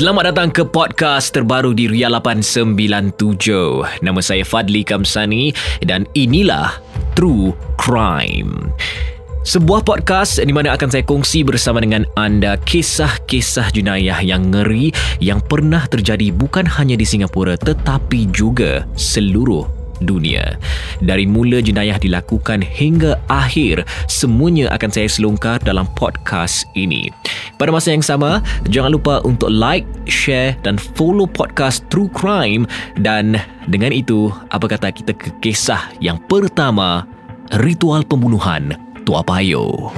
Selamat datang ke podcast terbaru di Ria 897. Nama saya Fadli Kamsani dan inilah True Crime. Sebuah podcast di mana akan saya kongsi bersama dengan anda kisah-kisah jenayah yang ngeri yang pernah terjadi bukan hanya di Singapura tetapi juga seluruh dunia. Dari mula jenayah dilakukan hingga akhir, semuanya akan saya selongkar dalam podcast ini. Pada masa yang sama, jangan lupa untuk like, share dan follow podcast True Crime dan dengan itu, apa kata kita ke kisah yang pertama, ritual pembunuhan Tua Payoh.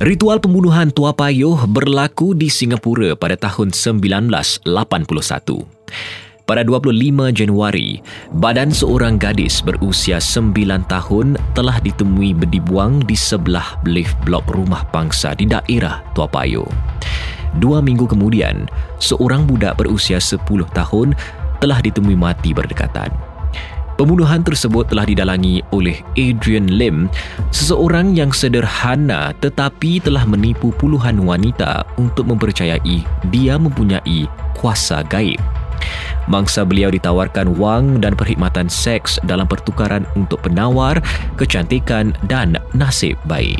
Ritual pembunuhan Tua Payoh berlaku di Singapura pada tahun 1981. Pada 25 Januari, badan seorang gadis berusia 9 tahun telah ditemui berdibuang di sebelah lift blok rumah bangsa di daerah Tua Payoh. Dua minggu kemudian, seorang budak berusia 10 tahun telah ditemui mati berdekatan. Pembunuhan tersebut telah didalangi oleh Adrian Lim, seseorang yang sederhana tetapi telah menipu puluhan wanita untuk mempercayai dia mempunyai kuasa gaib. Mangsa beliau ditawarkan wang dan perkhidmatan seks dalam pertukaran untuk penawar, kecantikan dan nasib baik.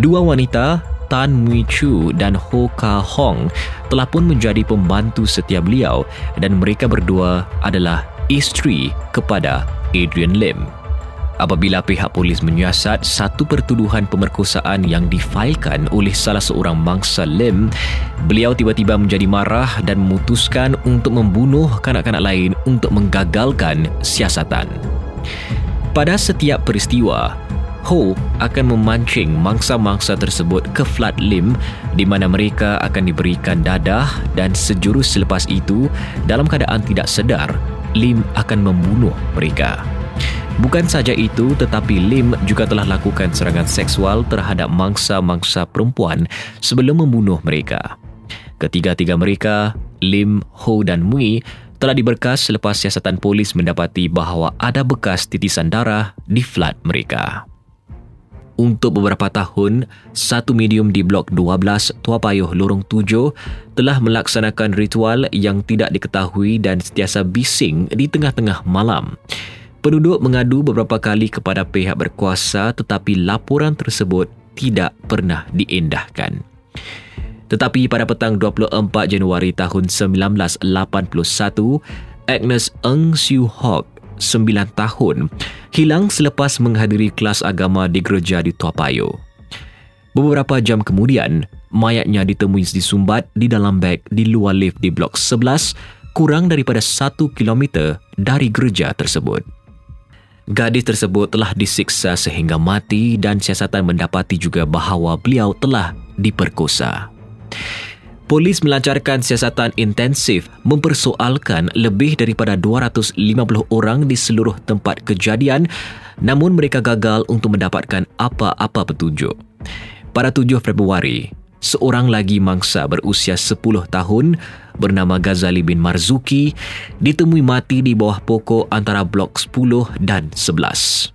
Dua wanita, Tan Mui Chu dan Ho Ka Hong telah pun menjadi pembantu setia beliau dan mereka berdua adalah isteri kepada Adrian Lim apabila pihak polis menyiasat satu pertuduhan pemerkosaan yang difailkan oleh salah seorang mangsa Lim, beliau tiba-tiba menjadi marah dan memutuskan untuk membunuh kanak-kanak lain untuk menggagalkan siasatan. Pada setiap peristiwa, Ho akan memancing mangsa-mangsa tersebut ke flat Lim di mana mereka akan diberikan dadah dan sejurus selepas itu dalam keadaan tidak sedar, Lim akan membunuh mereka. Bukan saja itu, tetapi Lim juga telah lakukan serangan seksual terhadap mangsa-mangsa perempuan sebelum membunuh mereka. Ketiga-tiga mereka, Lim, Ho dan Mui, telah diberkas selepas siasatan polis mendapati bahawa ada bekas titisan darah di flat mereka. Untuk beberapa tahun, satu medium di Blok 12 Tua Payuh Lorong 7 telah melaksanakan ritual yang tidak diketahui dan setiasa bising di tengah-tengah malam. Penduduk mengadu beberapa kali kepada pihak berkuasa tetapi laporan tersebut tidak pernah diendahkan. Tetapi pada petang 24 Januari tahun 1981, Agnes Eng Siu Hock, 9 tahun, hilang selepas menghadiri kelas agama di gereja di Tua Payoh. Beberapa jam kemudian, mayatnya ditemui disumbat di dalam beg di luar lift di blok 11 kurang daripada 1 kilometer dari gereja tersebut. Gadis tersebut telah disiksa sehingga mati dan siasatan mendapati juga bahawa beliau telah diperkosa. Polis melancarkan siasatan intensif mempersoalkan lebih daripada 250 orang di seluruh tempat kejadian namun mereka gagal untuk mendapatkan apa-apa petunjuk. Pada 7 Februari, seorang lagi mangsa berusia 10 tahun bernama Ghazali bin Marzuki ditemui mati di bawah pokok antara blok 10 dan 11.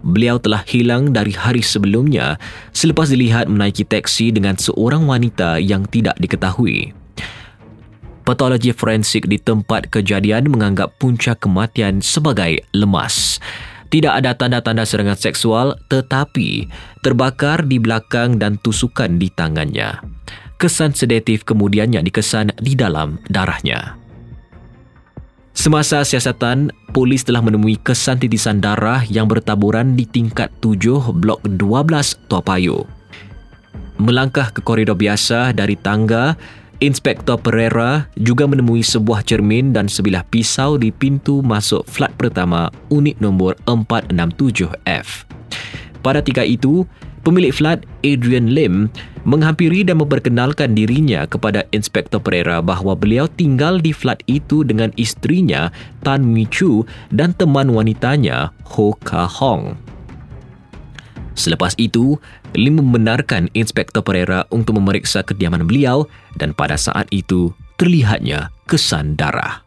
Beliau telah hilang dari hari sebelumnya selepas dilihat menaiki teksi dengan seorang wanita yang tidak diketahui. Patologi forensik di tempat kejadian menganggap punca kematian sebagai lemas. Tidak ada tanda-tanda serangan seksual tetapi terbakar di belakang dan tusukan di tangannya. Kesan sedatif kemudiannya dikesan di dalam darahnya. Semasa siasatan, polis telah menemui kesan titisan darah yang bertaburan di tingkat 7 blok 12 Tua Payoh. Melangkah ke koridor biasa dari tangga, Inspektor Pereira juga menemui sebuah cermin dan sebilah pisau di pintu masuk flat pertama unit nombor 467F. Pada tiga itu, pemilik flat Adrian Lim menghampiri dan memperkenalkan dirinya kepada Inspektor Pereira bahawa beliau tinggal di flat itu dengan isterinya Tan Mi Chu dan teman wanitanya Ho Ka Hong. Selepas itu, Lim membenarkan Inspektor Pereira untuk memeriksa kediaman beliau dan pada saat itu terlihatnya kesan darah.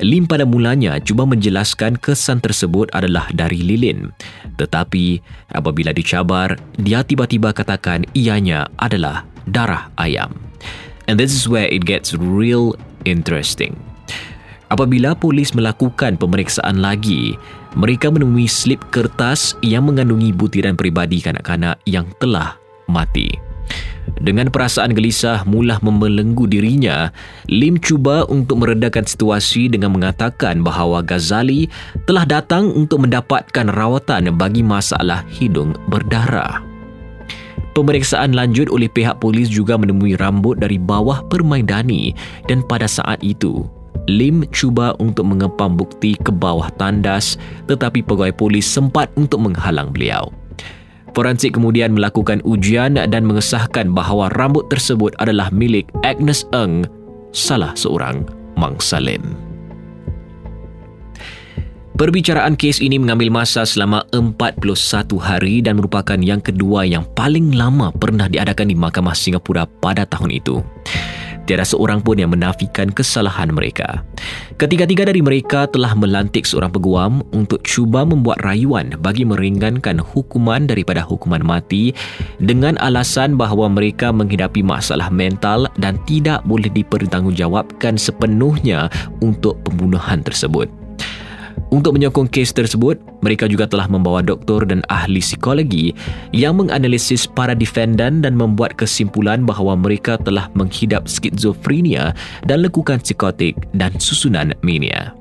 Lim pada mulanya cuba menjelaskan kesan tersebut adalah dari lilin. Tetapi apabila dicabar, dia tiba-tiba katakan ianya adalah darah ayam. And this is where it gets real interesting. Apabila polis melakukan pemeriksaan lagi, mereka menemui slip kertas yang mengandungi butiran peribadi kanak-kanak yang telah mati. Dengan perasaan gelisah mula membelenggu dirinya, Lim cuba untuk meredakan situasi dengan mengatakan bahawa Ghazali telah datang untuk mendapatkan rawatan bagi masalah hidung berdarah. Pemeriksaan lanjut oleh pihak polis juga menemui rambut dari bawah permaidani dan pada saat itu, Lim cuba untuk mengepam bukti ke bawah tandas tetapi pegawai polis sempat untuk menghalang beliau. Forensik kemudian melakukan ujian dan mengesahkan bahawa rambut tersebut adalah milik Agnes Eng, salah seorang mangsa Lim. Perbicaraan kes ini mengambil masa selama 41 hari dan merupakan yang kedua yang paling lama pernah diadakan di Mahkamah Singapura pada tahun itu. Tiada seorang pun yang menafikan kesalahan mereka. Ketiga-tiga dari mereka telah melantik seorang peguam untuk cuba membuat rayuan bagi meringankan hukuman daripada hukuman mati dengan alasan bahawa mereka menghidapi masalah mental dan tidak boleh dipertanggungjawabkan sepenuhnya untuk pembunuhan tersebut. Untuk menyokong kes tersebut, mereka juga telah membawa doktor dan ahli psikologi yang menganalisis para defendan dan membuat kesimpulan bahawa mereka telah menghidap skizofrenia dan lekukan psikotik dan susunan mania.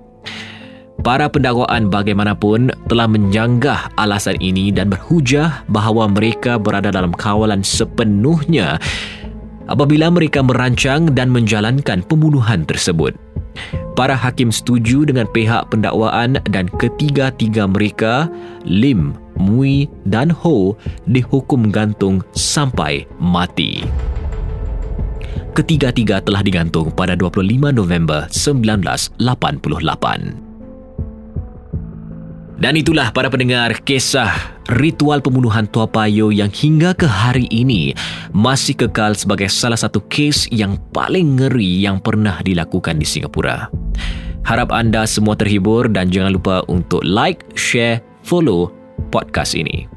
Para pendakwaan bagaimanapun telah menjanggah alasan ini dan berhujah bahawa mereka berada dalam kawalan sepenuhnya apabila mereka merancang dan menjalankan pembunuhan tersebut. Para hakim setuju dengan pihak pendakwaan dan ketiga-tiga mereka, Lim, Mui dan Ho dihukum gantung sampai mati. Ketiga-tiga telah digantung pada 25 November 1988. Dan itulah para pendengar kisah ritual pembunuhan Tua Payoh yang hingga ke hari ini masih kekal sebagai salah satu kes yang paling ngeri yang pernah dilakukan di Singapura. Harap anda semua terhibur dan jangan lupa untuk like, share, follow podcast ini.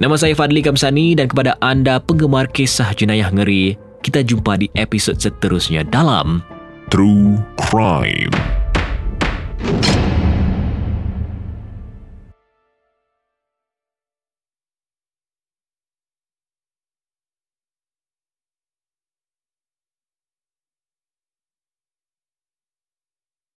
Nama saya Fadli Kamsani dan kepada anda penggemar kisah jenayah ngeri, kita jumpa di episod seterusnya dalam True Crime.